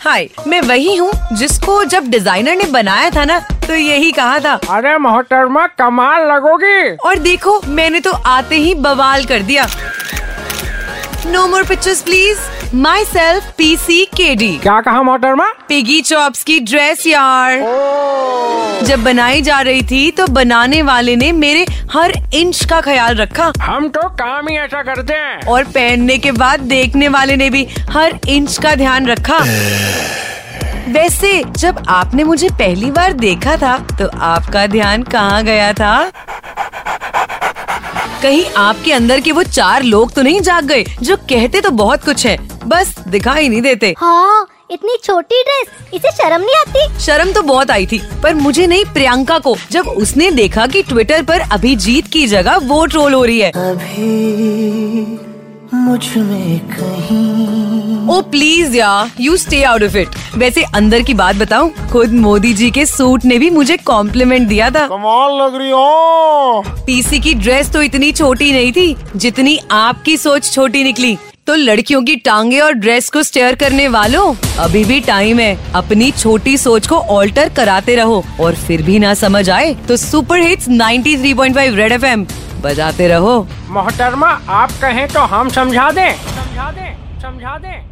हाय मैं वही हूँ जिसको जब डिज़ाइनर ने बनाया था ना तो यही कहा था। अरे मोहतरमा कमाल लगोगी। और देखो मैंने तो आते ही बवाल कर दिया। No more pictures please myself P C के डी क्या कहा मोहतरमा पिगी चॉप्स की ड्रेस यार। जब बनाई जा रही थी तो बनाने वाले ने मेरे हर इंच का ख्याल रखा। हम तो काम ही ऐसा करते हैं। और पहनने के बाद देखने वाले ने भी हर इंच का ध्यान रखा। वैसे जब आपने मुझे पहली बार देखा था तो आपका ध्यान कहाँ गया था? कहीं आपके अंदर के वो चार लोग तो नहीं जाग गए जो कहते तो बहुत कुछ है। बस दिखाई नहीं देते। हाँ इतनी छोटी ड्रेस इसे शर्म नहीं आती? शर्म तो बहुत आई थी पर मुझे नहीं प्रियंका को। जब उसने देखा कि ट्विटर पर अभिजीत की जगह वो ट्रोल हो रही है। अभी मुझमें कहीं ओ प्लीज़ या you stay out of it वैसे अंदर की बात बताऊँ खुद मोदी जी के सूट ने भी मुझे कॉम्प्लीमेंट दिया था। कमाल लग रही हो। पीसी की ड्रेस तो इतनी छोटी नहीं थी जितनी आपकी सोच छोटी निकली। तो लड़कियों की टांगे और ड्रेस को स्टेयर करने वालों? अभी भी टाइम है। अपनी छोटी सोच को ऑल्टर कराते रहो। और फिर भी ना समझ आए तो सुपर हिट्स 93.5 रेड एफएम बजाते रहो। मोहतरमा, आप कहें तो हम समझा दें। समझा दें समझा दें।